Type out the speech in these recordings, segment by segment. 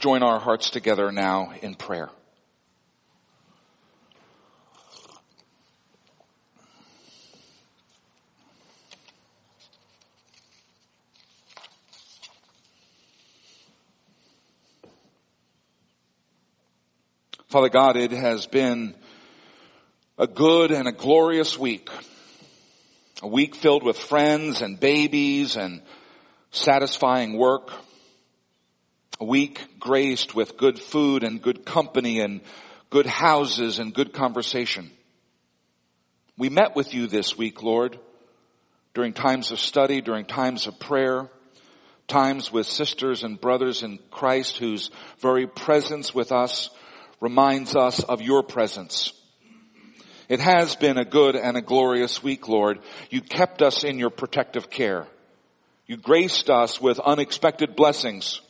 join our hearts together now in prayer. Father God, it has been a good and a glorious week. A week filled with friends and babies and satisfying work. A week graced with good food and good company and good houses and good conversation. We met with you this week, Lord, during times of study, during times of prayer, times with sisters and brothers in Christ whose very presence with us reminds us of your presence. It has been a good and a glorious week, Lord. You kept us in your protective care. You graced us with unexpected blessings.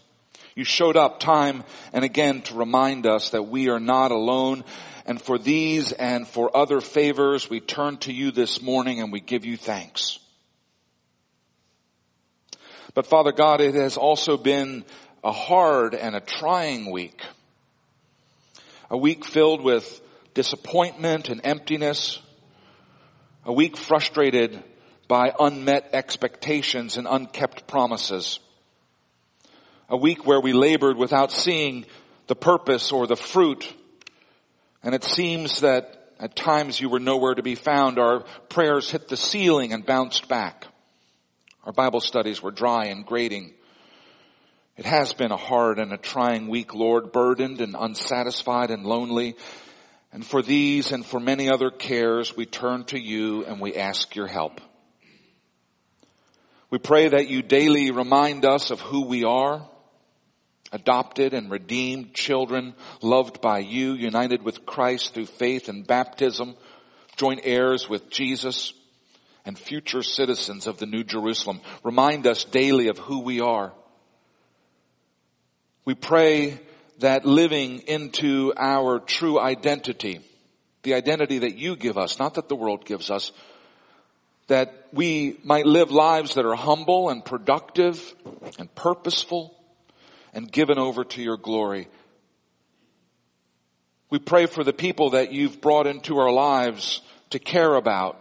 You showed up time and again to remind us that we are not alone. And for these and for other favors, we turn to you this morning and we give you thanks. But Father God, it has also been a hard and a trying week. A week filled with disappointment and emptiness. A week frustrated by unmet expectations and unkept promises. A week where we labored without seeing the purpose or the fruit. And it seems that at times you were nowhere to be found. Our prayers hit the ceiling and bounced back. Our Bible studies were dry and grating. It has been a hard and a trying week, Lord, burdened and unsatisfied and lonely. And for these and for many other cares, we turn to you and we ask your help. We pray that you daily remind us of who we are, adopted and redeemed children, loved by you, united with Christ through faith and baptism, joint heirs with Jesus, and future citizens of the New Jerusalem. Remind us daily of who we are we pray that living into our true identity, the identity that you give us, not that the world gives us, that we might live lives that are humble and productive and purposeful and given over to your glory. We pray for the people that you've brought into our lives to care about,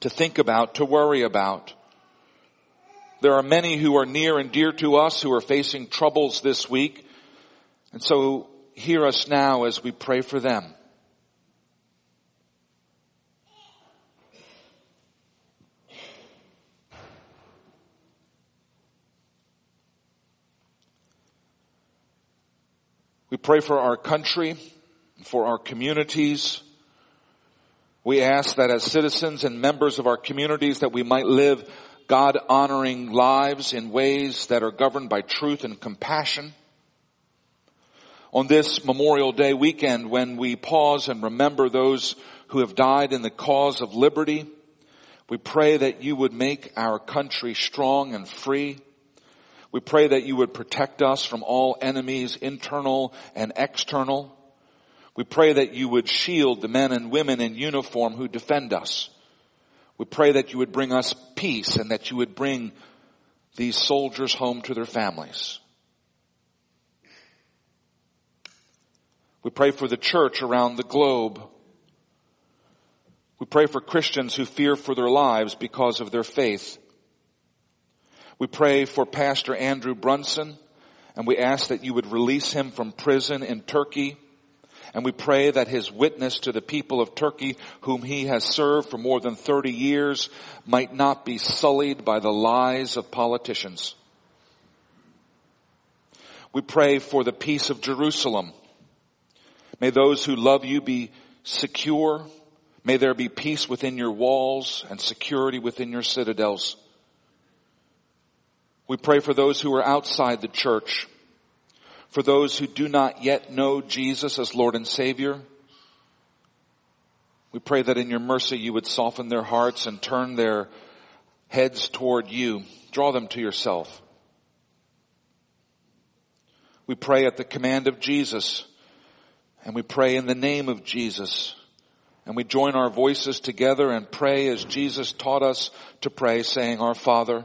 to think about, to worry about. There are many who are near and dear to us who are facing troubles this week. And so hear us now as we pray for them. We pray for our country, for our communities. We ask that as citizens and members of our communities that we might live God honoring lives in ways that are governed by truth and compassion. On this Memorial Day weekend when we pause and remember those who have died in the cause of liberty, we pray that you would make our country strong and free. We pray that you would protect us from all enemies, internal and external. We pray that you would shield the men and women in uniform who defend us. We pray that you would bring us peace and that you would bring these soldiers home to their families. We pray for the church around the globe. We pray for Christians who fear for their lives because of their faith. We pray for Pastor Andrew Brunson and we ask that you would release him from prison in Turkey and we pray that his witness to the people of Turkey, whom he has served for more than 30 years, might not be sullied by the lies of politicians. We pray for the peace of Jerusalem. May those who love you be secure. May there be peace within your walls and security within your citadels. We pray for those who are outside the church for those who do not yet know Jesus as Lord and Savior. We pray that in your mercy you would soften their hearts and turn their heads toward you. Draw them to yourself. We pray at the command of Jesus and we pray in the name of Jesus and we join our voices together and pray as Jesus taught us to pray saying, Our Father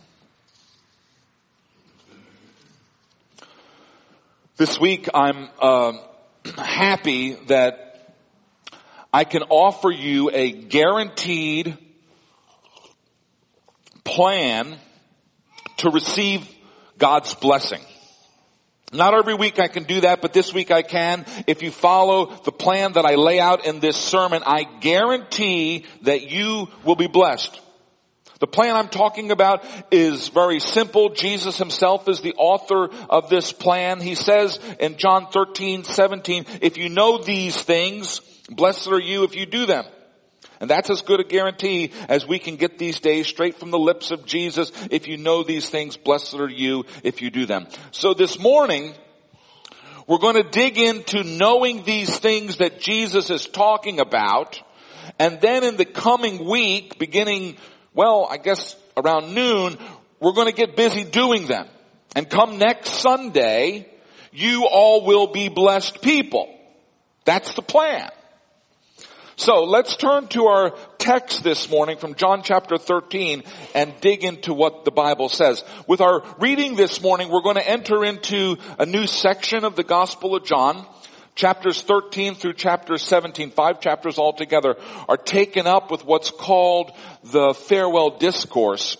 This week I'm uh, happy that I can offer you a guaranteed plan to receive God's blessing. Not every week I can do that, but this week I can. If you follow the plan that I lay out in this sermon, I guarantee that you will be blessed. The plan I'm talking about is very simple. Jesus himself is the author of this plan. He says in John 13, 17, if you know these things, blessed are you if you do them. And that's as good a guarantee as we can get these days straight from the lips of Jesus. If you know these things, blessed are you if you do them. So this morning, we're going to dig into knowing these things that Jesus is talking about. And then in the coming week, beginning well, I guess around noon, we're going to get busy doing them. And come next Sunday, you all will be blessed people. That's the plan. So let's turn to our text this morning from John chapter 13 and dig into what the Bible says. With our reading this morning, we're going to enter into a new section of the Gospel of John. Chapters 13 through chapter 17, five chapters altogether, are taken up with what's called the farewell discourse.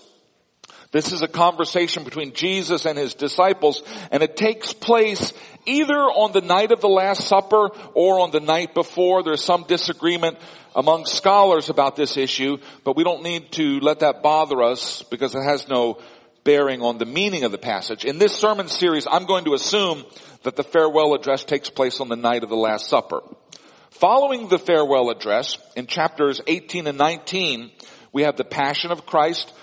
This is a conversation between Jesus and his disciples, and it takes place either on the night of the Last Supper or on the night before. There's some disagreement among scholars about this issue, but we don't need to let that bother us because it has no bearing on the meaning of the passage. In this sermon series, I'm going to assume that the farewell address takes place on the night of the Last Supper. Following the farewell address, in chapters 18 and 19, we have the Passion of Christ,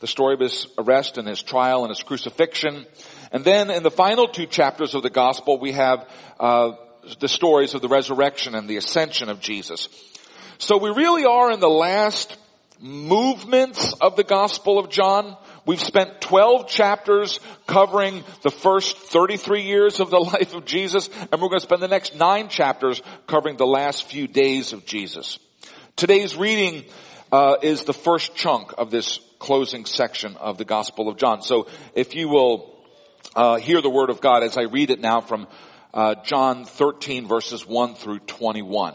the story of his arrest and his trial and his crucifixion. And then in the final two chapters of the Gospel, we have uh, the stories of the resurrection and the ascension of Jesus. So we really are in the last movements of the Gospel of John. We've spent 12 chapters covering the first 33 years of the life of Jesus, and we're going to spend the next nine chapters covering the last few days of Jesus. Today's reading uh, is the first chunk of this closing section of the Gospel of John. So if you will uh, hear the word of God as I read it now from uh, John 13 verses 1 through 21.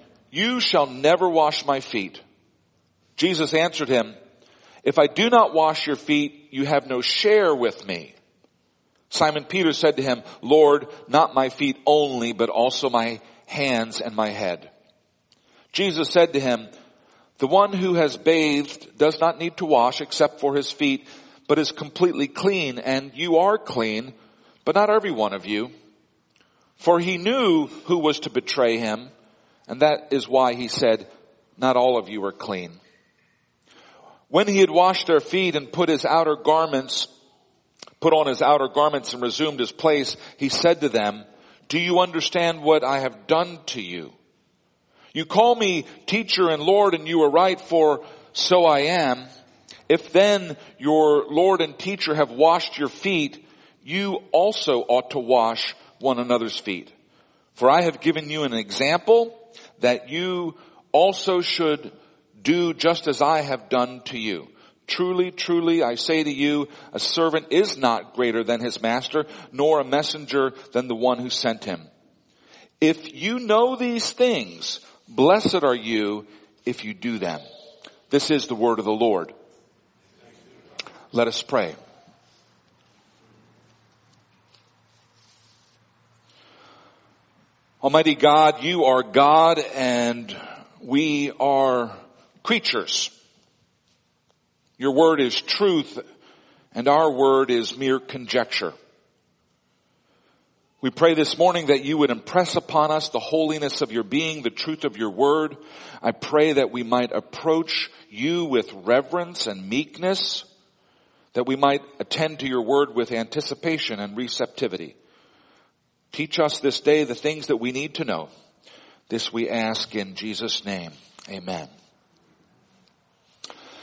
you shall never wash my feet. Jesus answered him, if I do not wash your feet, you have no share with me. Simon Peter said to him, Lord, not my feet only, but also my hands and my head. Jesus said to him, the one who has bathed does not need to wash except for his feet, but is completely clean, and you are clean, but not every one of you. For he knew who was to betray him, and that is why he said, not all of you are clean. When he had washed their feet and put his outer garments, put on his outer garments and resumed his place, he said to them, do you understand what I have done to you? You call me teacher and Lord and you are right for so I am. If then your Lord and teacher have washed your feet, you also ought to wash one another's feet. For I have given you an example that you also should do just as I have done to you. Truly, truly, I say to you, a servant is not greater than his master, nor a messenger than the one who sent him. If you know these things, blessed are you if you do them. This is the word of the Lord. Let us pray. Almighty God, you are God and we are creatures. Your word is truth and our word is mere conjecture. We pray this morning that you would impress upon us the holiness of your being, the truth of your word. I pray that we might approach you with reverence and meekness, that we might attend to your word with anticipation and receptivity. Teach us this day the things that we need to know. This we ask in Jesus' name. Amen.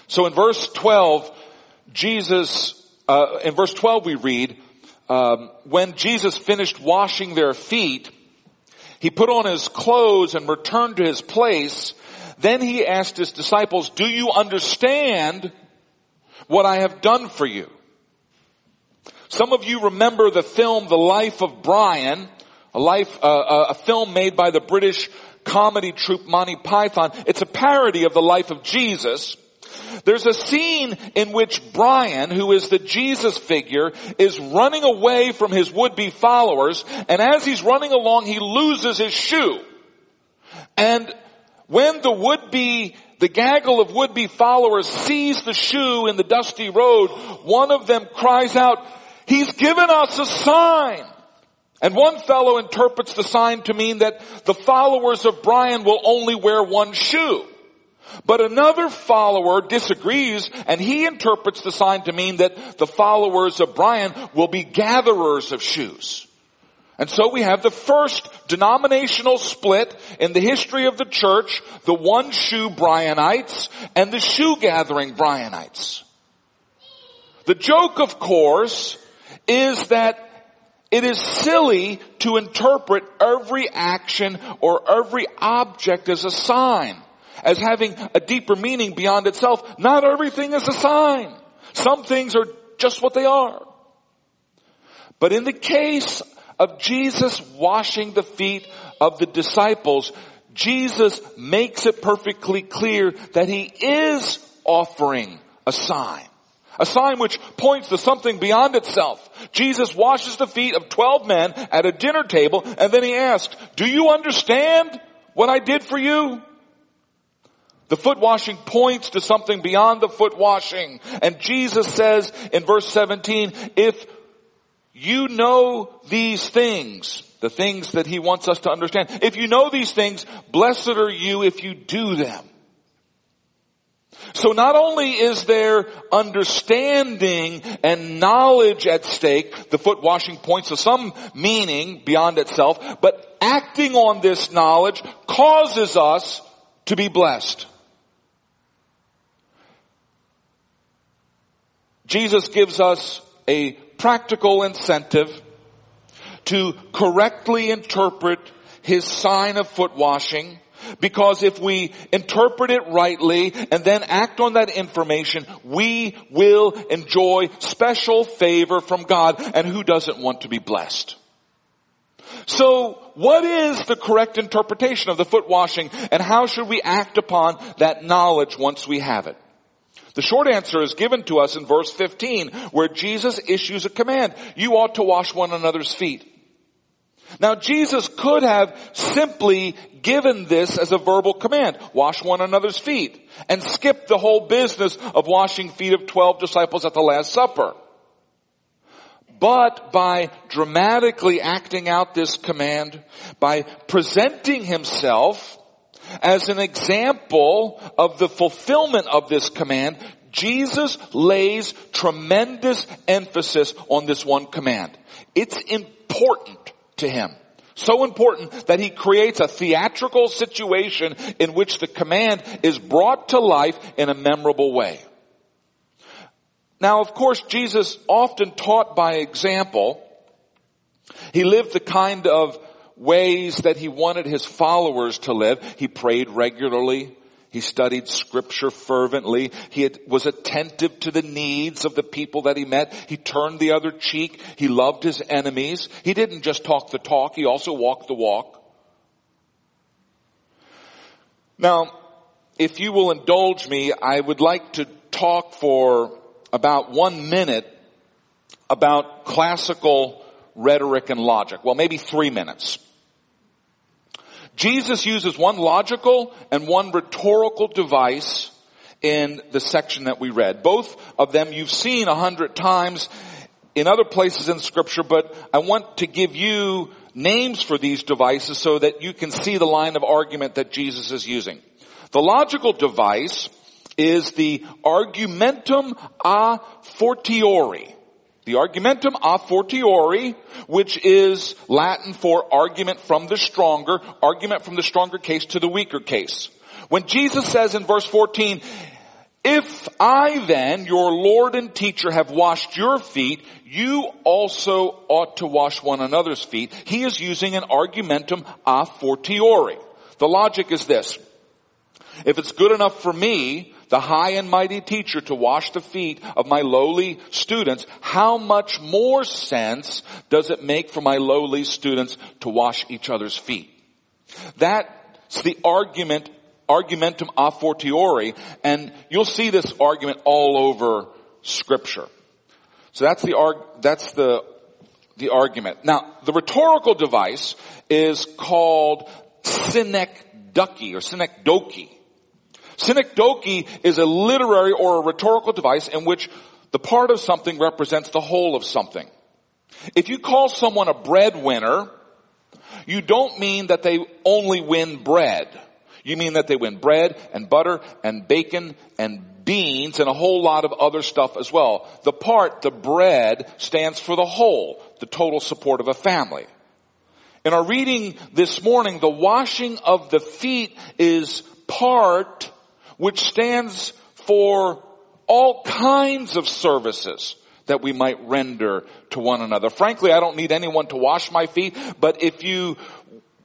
So in verse 12, Jesus, uh, in verse 12 we read, um, when Jesus finished washing their feet, he put on his clothes and returned to his place. Then he asked his disciples, do you understand what I have done for you? Some of you remember the film The Life of Brian, a life, uh, uh, a film made by the British comedy troupe Monty Python. It's a parody of the life of Jesus. There's a scene in which Brian, who is the Jesus figure, is running away from his would-be followers, and as he's running along, he loses his shoe. And when the would-be the gaggle of would-be followers sees the shoe in the dusty road, one of them cries out, He's given us a sign. And one fellow interprets the sign to mean that the followers of Brian will only wear one shoe. But another follower disagrees and he interprets the sign to mean that the followers of Brian will be gatherers of shoes. And so we have the first denominational split in the history of the church, the one shoe Brianites and the shoe gathering Brianites. The joke, of course, is that it is silly to interpret every action or every object as a sign, as having a deeper meaning beyond itself. Not everything is a sign. Some things are just what they are. But in the case of Jesus washing the feet of the disciples, Jesus makes it perfectly clear that he is offering a sign. A sign which points to something beyond itself. Jesus washes the feet of 12 men at a dinner table and then he asks, do you understand what I did for you? The foot washing points to something beyond the foot washing. And Jesus says in verse 17, if you know these things, the things that he wants us to understand, if you know these things, blessed are you if you do them. So not only is there understanding and knowledge at stake, the foot washing points to some meaning beyond itself, but acting on this knowledge causes us to be blessed. Jesus gives us a practical incentive to correctly interpret his sign of foot washing because if we interpret it rightly and then act on that information, we will enjoy special favor from God. And who doesn't want to be blessed? So what is the correct interpretation of the foot washing and how should we act upon that knowledge once we have it? The short answer is given to us in verse 15 where Jesus issues a command. You ought to wash one another's feet. Now Jesus could have simply given this as a verbal command, wash one another's feet, and skip the whole business of washing feet of 12 disciples at the Last Supper. But by dramatically acting out this command, by presenting himself as an example of the fulfillment of this command, Jesus lays tremendous emphasis on this one command. It's important to him. So important that he creates a theatrical situation in which the command is brought to life in a memorable way. Now, of course, Jesus often taught by example. He lived the kind of ways that he wanted his followers to live. He prayed regularly. He studied scripture fervently. He had, was attentive to the needs of the people that he met. He turned the other cheek. He loved his enemies. He didn't just talk the talk. He also walked the walk. Now, if you will indulge me, I would like to talk for about one minute about classical rhetoric and logic. Well, maybe three minutes. Jesus uses one logical and one rhetorical device in the section that we read. Both of them you've seen a hundred times in other places in scripture, but I want to give you names for these devices so that you can see the line of argument that Jesus is using. The logical device is the argumentum a fortiori. The argumentum a fortiori, which is Latin for argument from the stronger, argument from the stronger case to the weaker case. When Jesus says in verse 14, if I then, your Lord and teacher, have washed your feet, you also ought to wash one another's feet. He is using an argumentum a fortiori. The logic is this. If it's good enough for me, the high and mighty teacher to wash the feet of my lowly students, how much more sense does it make for my lowly students to wash each other's feet? That's the argument, argumentum a fortiori, and you'll see this argument all over scripture. So that's the arg, that's the, the argument. Now, the rhetorical device is called synecdoche or synecdoche. Synecdoche is a literary or a rhetorical device in which the part of something represents the whole of something. If you call someone a breadwinner, you don't mean that they only win bread. You mean that they win bread and butter and bacon and beans and a whole lot of other stuff as well. The part, the bread, stands for the whole, the total support of a family. In our reading this morning, the washing of the feet is part which stands for all kinds of services that we might render to one another. Frankly, I don't need anyone to wash my feet, but if you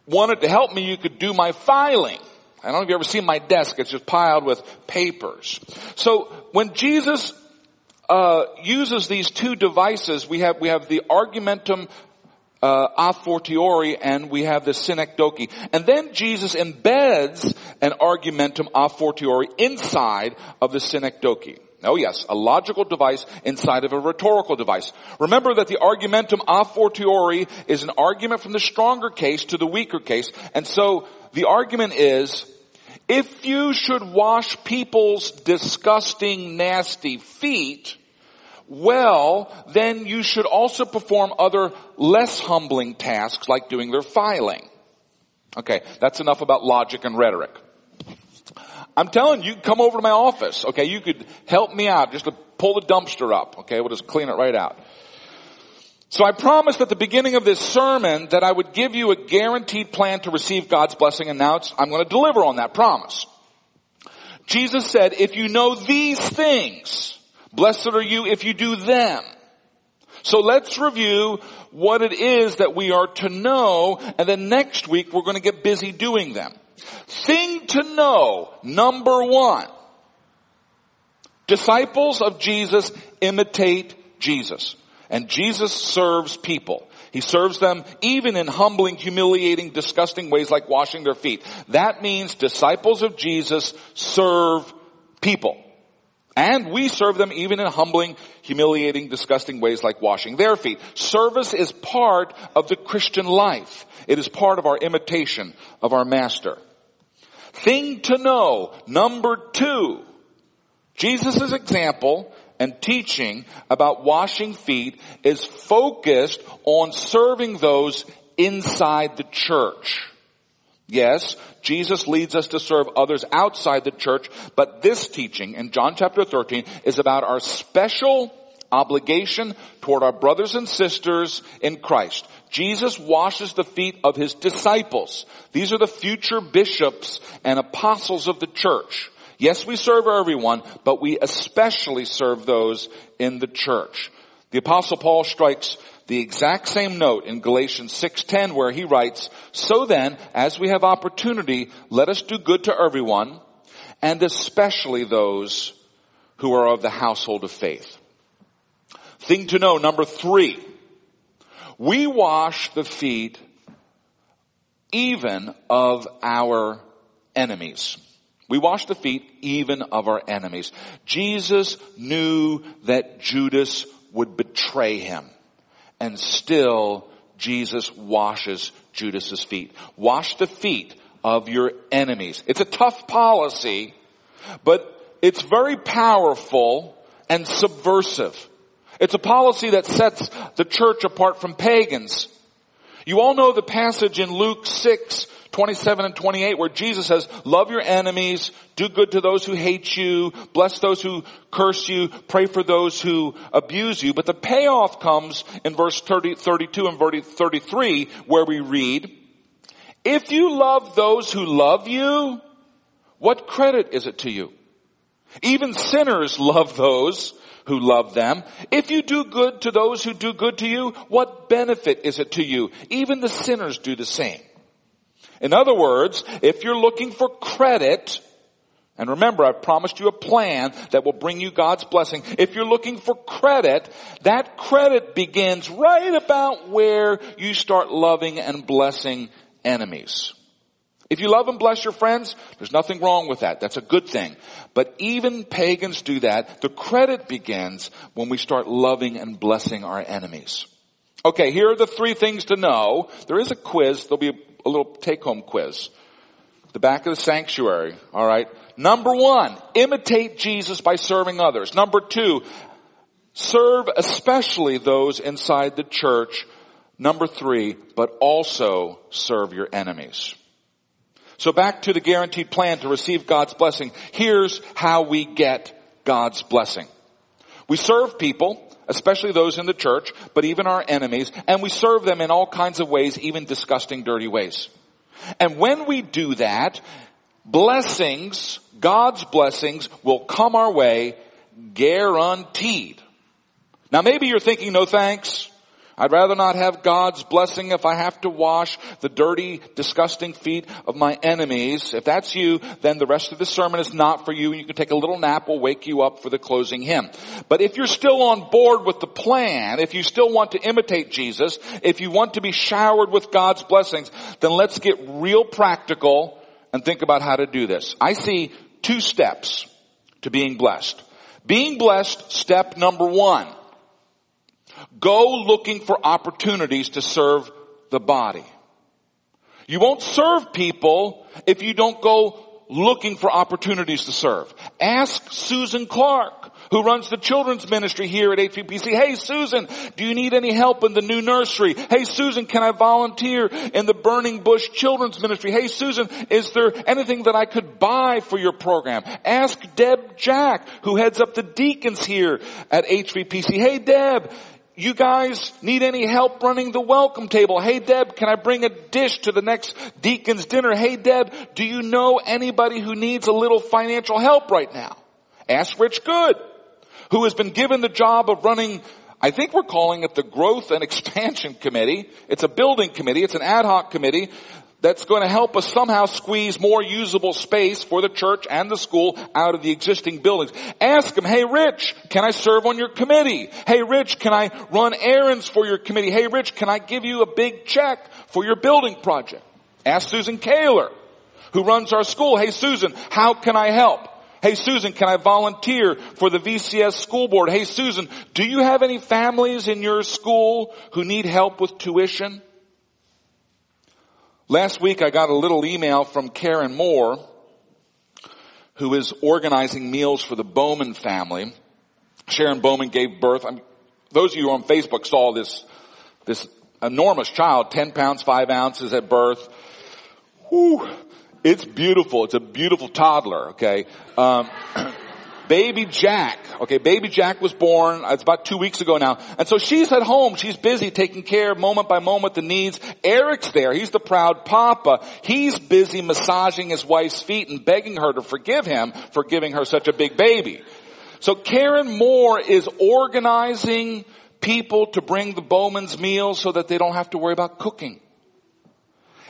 wanted to help me, you could do my filing. I don't know if you've ever seen my desk. It's just piled with papers. So when Jesus uh, uses these two devices, we have we have the argumentum uh, a fortiori and we have the synecdoche. And then Jesus embeds an argumentum a fortiori inside of the synecdoche. Oh yes, a logical device inside of a rhetorical device. Remember that the argumentum a fortiori is an argument from the stronger case to the weaker case. And so the argument is, if you should wash people's disgusting, nasty feet, well, then you should also perform other less humbling tasks like doing their filing. Okay, that's enough about logic and rhetoric. I'm telling you, come over to my office. Okay, you could help me out just to pull the dumpster up. Okay, we'll just clean it right out. So I promised at the beginning of this sermon that I would give you a guaranteed plan to receive God's blessing and now I'm going to deliver on that promise. Jesus said, if you know these things, Blessed are you if you do them. So let's review what it is that we are to know and then next week we're going to get busy doing them. Thing to know, number one. Disciples of Jesus imitate Jesus. And Jesus serves people. He serves them even in humbling, humiliating, disgusting ways like washing their feet. That means disciples of Jesus serve people. And we serve them even in humbling, humiliating, disgusting ways like washing their feet. Service is part of the Christian life. It is part of our imitation of our master. Thing to know, number two, Jesus' example and teaching about washing feet is focused on serving those inside the church. Yes, Jesus leads us to serve others outside the church, but this teaching in John chapter 13 is about our special obligation toward our brothers and sisters in Christ. Jesus washes the feet of his disciples. These are the future bishops and apostles of the church. Yes, we serve everyone, but we especially serve those in the church. The apostle Paul strikes the exact same note in Galatians 6:10 where he writes, "So then, as we have opportunity, let us do good to everyone, and especially those who are of the household of faith." Thing to know number 3. We wash the feet even of our enemies. We wash the feet even of our enemies. Jesus knew that Judas would betray him. And still, Jesus washes Judas's feet. Wash the feet of your enemies. It's a tough policy, but it's very powerful and subversive. It's a policy that sets the church apart from pagans. You all know the passage in Luke 6, 27 and 28 where Jesus says, love your enemies, do good to those who hate you, bless those who curse you, pray for those who abuse you. But the payoff comes in verse 30, 32 and verse 33 where we read, if you love those who love you, what credit is it to you? Even sinners love those who love them. If you do good to those who do good to you, what benefit is it to you? Even the sinners do the same. In other words, if you're looking for credit, and remember, I've promised you a plan that will bring you God's blessing. If you're looking for credit, that credit begins right about where you start loving and blessing enemies. If you love and bless your friends, there's nothing wrong with that. That's a good thing. But even pagans do that. The credit begins when we start loving and blessing our enemies. Okay, here are the three things to know. There is a quiz. There'll be a, little take-home quiz. The back of the sanctuary. All right. Number one, imitate Jesus by serving others. Number two, serve especially those inside the church. Number three, but also serve your enemies. So back to the guaranteed plan to receive God's blessing. Here's how we get God's blessing. We serve people, especially those in the church, but even our enemies, and we serve them in all kinds of ways, even disgusting, dirty ways. And when we do that, blessings, God's blessings will come our way guaranteed. Now maybe you're thinking, no thanks. I'd rather not have God's blessing if I have to wash the dirty, disgusting feet of my enemies. If that's you, then the rest of the sermon is not for you and you can take a little nap. We'll wake you up for the closing hymn. But if you're still on board with the plan, if you still want to imitate Jesus, if you want to be showered with God's blessings, then let's get real practical and think about how to do this. I see two steps to being blessed. Being blessed, step number one Go looking for opportunities to serve the body. You won't serve people if you don't go looking for opportunities to serve. Ask Susan Clark, who runs the children's ministry here at HVPC. Hey Susan, do you need any help in the new nursery? Hey Susan, can I volunteer in the Burning Bush children's ministry? Hey Susan, is there anything that I could buy for your program? Ask Deb Jack, who heads up the deacons here at HVPC. Hey Deb, you guys need any help running the welcome table? Hey Deb, can I bring a dish to the next deacon's dinner? Hey Deb, do you know anybody who needs a little financial help right now? Ask Rich Good, who has been given the job of running I think we're calling it the Growth and Expansion Committee. It's a building committee. It's an ad hoc committee that's going to help us somehow squeeze more usable space for the church and the school out of the existing buildings. Ask them, hey Rich, can I serve on your committee? Hey Rich, can I run errands for your committee? Hey Rich, can I give you a big check for your building project? Ask Susan Kaler, who runs our school. Hey Susan, how can I help? Hey Susan, can I volunteer for the VCS school board? Hey Susan, do you have any families in your school who need help with tuition? Last week I got a little email from Karen Moore, who is organizing meals for the Bowman family. Sharon Bowman gave birth. I'm, those of you on Facebook saw this, this enormous child, 10 pounds, 5 ounces at birth. Whew, it's beautiful. It's a beautiful toddler, okay? Um, baby Jack. Okay, baby Jack was born. Uh, it's about two weeks ago now. And so she's at home. She's busy taking care moment by moment the needs. Eric's there. He's the proud papa. He's busy massaging his wife's feet and begging her to forgive him for giving her such a big baby. So Karen Moore is organizing people to bring the Bowman's meals so that they don't have to worry about cooking.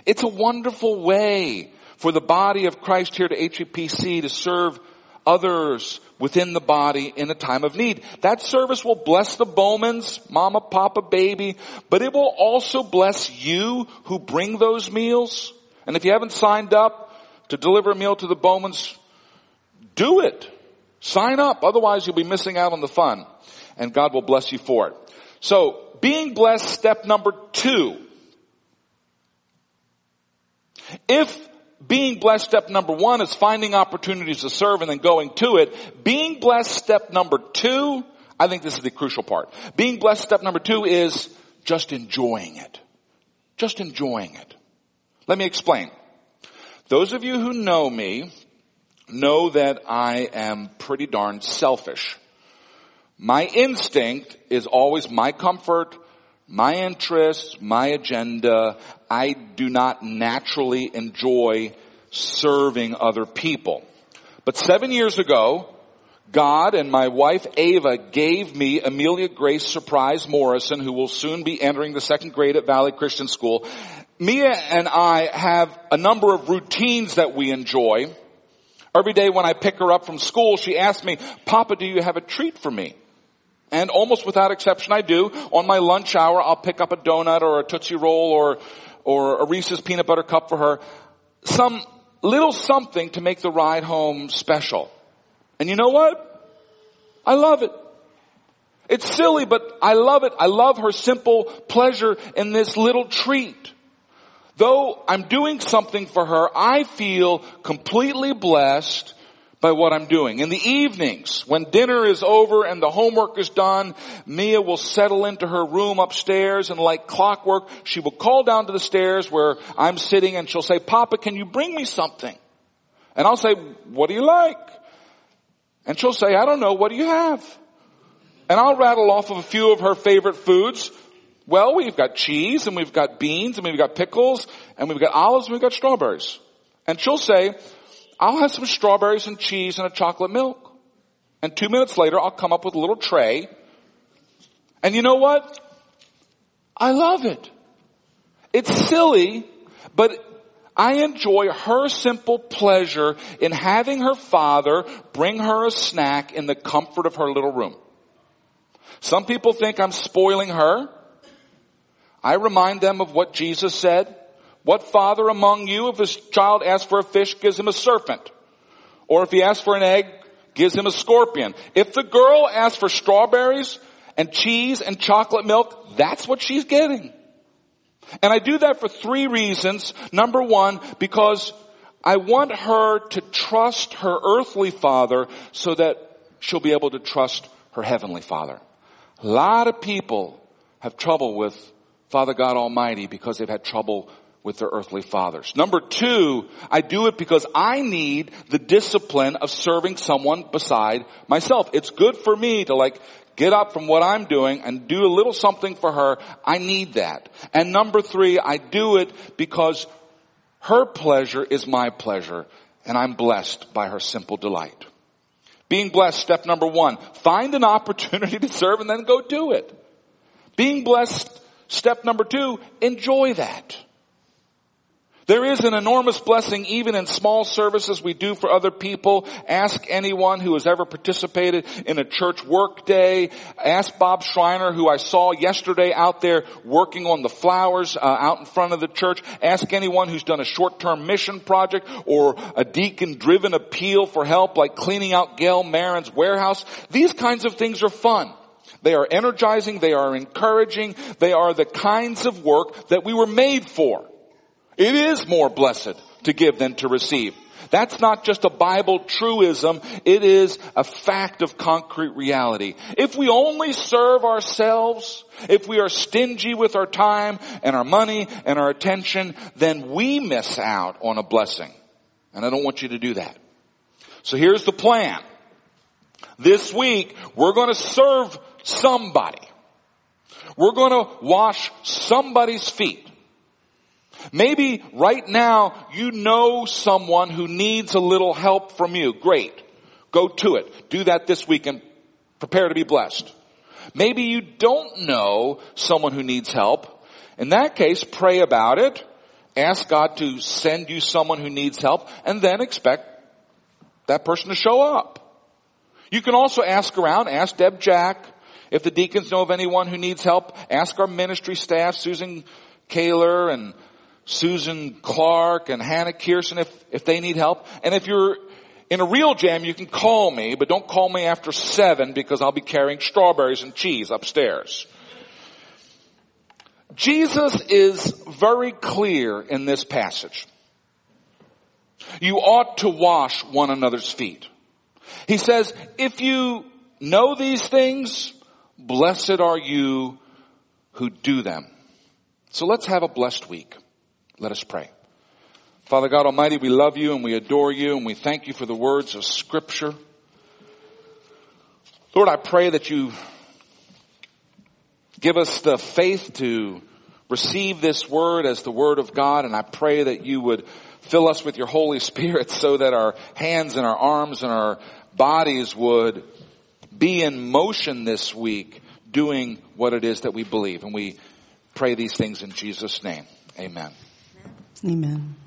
It's a wonderful way for the body of Christ here to HVPC to serve others within the body in a time of need. That service will bless the Bowmans, mama, papa, baby, but it will also bless you who bring those meals. And if you haven't signed up to deliver a meal to the Bowmans, do it. Sign up. Otherwise you'll be missing out on the fun and God will bless you for it. So being blessed, step number two. If being blessed step number one is finding opportunities to serve and then going to it. Being blessed step number two, I think this is the crucial part. Being blessed step number two is just enjoying it. Just enjoying it. Let me explain. Those of you who know me know that I am pretty darn selfish. My instinct is always my comfort, my interests, my agenda. I do not naturally enjoy serving other people. But seven years ago, God and my wife Ava gave me Amelia Grace Surprise Morrison, who will soon be entering the second grade at Valley Christian School. Mia and I have a number of routines that we enjoy. Every day when I pick her up from school, she asks me, Papa, do you have a treat for me? And almost without exception I do. On my lunch hour, I'll pick up a donut or a Tootsie Roll or, or a Reese's peanut butter cup for her. Some little something to make the ride home special. And you know what? I love it. It's silly, but I love it. I love her simple pleasure in this little treat. Though I'm doing something for her, I feel completely blessed by what I'm doing. In the evenings, when dinner is over and the homework is done, Mia will settle into her room upstairs and like clockwork, she will call down to the stairs where I'm sitting and she'll say, Papa, can you bring me something? And I'll say, what do you like? And she'll say, I don't know, what do you have? And I'll rattle off of a few of her favorite foods. Well, we've got cheese and we've got beans and we've got pickles and we've got olives and we've got strawberries. And she'll say, I'll have some strawberries and cheese and a chocolate milk. And two minutes later, I'll come up with a little tray. And you know what? I love it. It's silly, but I enjoy her simple pleasure in having her father bring her a snack in the comfort of her little room. Some people think I'm spoiling her. I remind them of what Jesus said. What father among you, if his child asks for a fish, gives him a serpent? Or if he asks for an egg, gives him a scorpion? If the girl asks for strawberries and cheese and chocolate milk, that's what she's getting. And I do that for three reasons. Number one, because I want her to trust her earthly father so that she'll be able to trust her heavenly father. A lot of people have trouble with Father God Almighty because they've had trouble with their earthly fathers. Number two, I do it because I need the discipline of serving someone beside myself. It's good for me to like get up from what I'm doing and do a little something for her. I need that. And number three, I do it because her pleasure is my pleasure and I'm blessed by her simple delight. Being blessed, step number one, find an opportunity to serve and then go do it. Being blessed, step number two, enjoy that. There is an enormous blessing even in small services we do for other people. Ask anyone who has ever participated in a church work day. Ask Bob Schreiner who I saw yesterday out there working on the flowers uh, out in front of the church. Ask anyone who's done a short-term mission project or a deacon-driven appeal for help like cleaning out Gail Marin's warehouse. These kinds of things are fun. They are energizing. They are encouraging. They are the kinds of work that we were made for. It is more blessed to give than to receive. That's not just a Bible truism, it is a fact of concrete reality. If we only serve ourselves, if we are stingy with our time and our money and our attention, then we miss out on a blessing. And I don't want you to do that. So here's the plan. This week, we're gonna serve somebody. We're gonna wash somebody's feet. Maybe right now you know someone who needs a little help from you. Great. Go to it. Do that this week and prepare to be blessed. Maybe you don't know someone who needs help. In that case, pray about it. Ask God to send you someone who needs help and then expect that person to show up. You can also ask around, ask Deb Jack. If the deacons know of anyone who needs help, ask our ministry staff, Susan Kaler and Susan Clark and Hannah Kierson if, if they need help. And if you're in a real jam, you can call me, but don't call me after seven because I'll be carrying strawberries and cheese upstairs. Jesus is very clear in this passage. You ought to wash one another's feet. He says, if you know these things, blessed are you who do them. So let's have a blessed week. Let us pray. Father God Almighty, we love you and we adore you and we thank you for the words of scripture. Lord, I pray that you give us the faith to receive this word as the word of God and I pray that you would fill us with your Holy Spirit so that our hands and our arms and our bodies would be in motion this week doing what it is that we believe. And we pray these things in Jesus' name. Amen. Amen.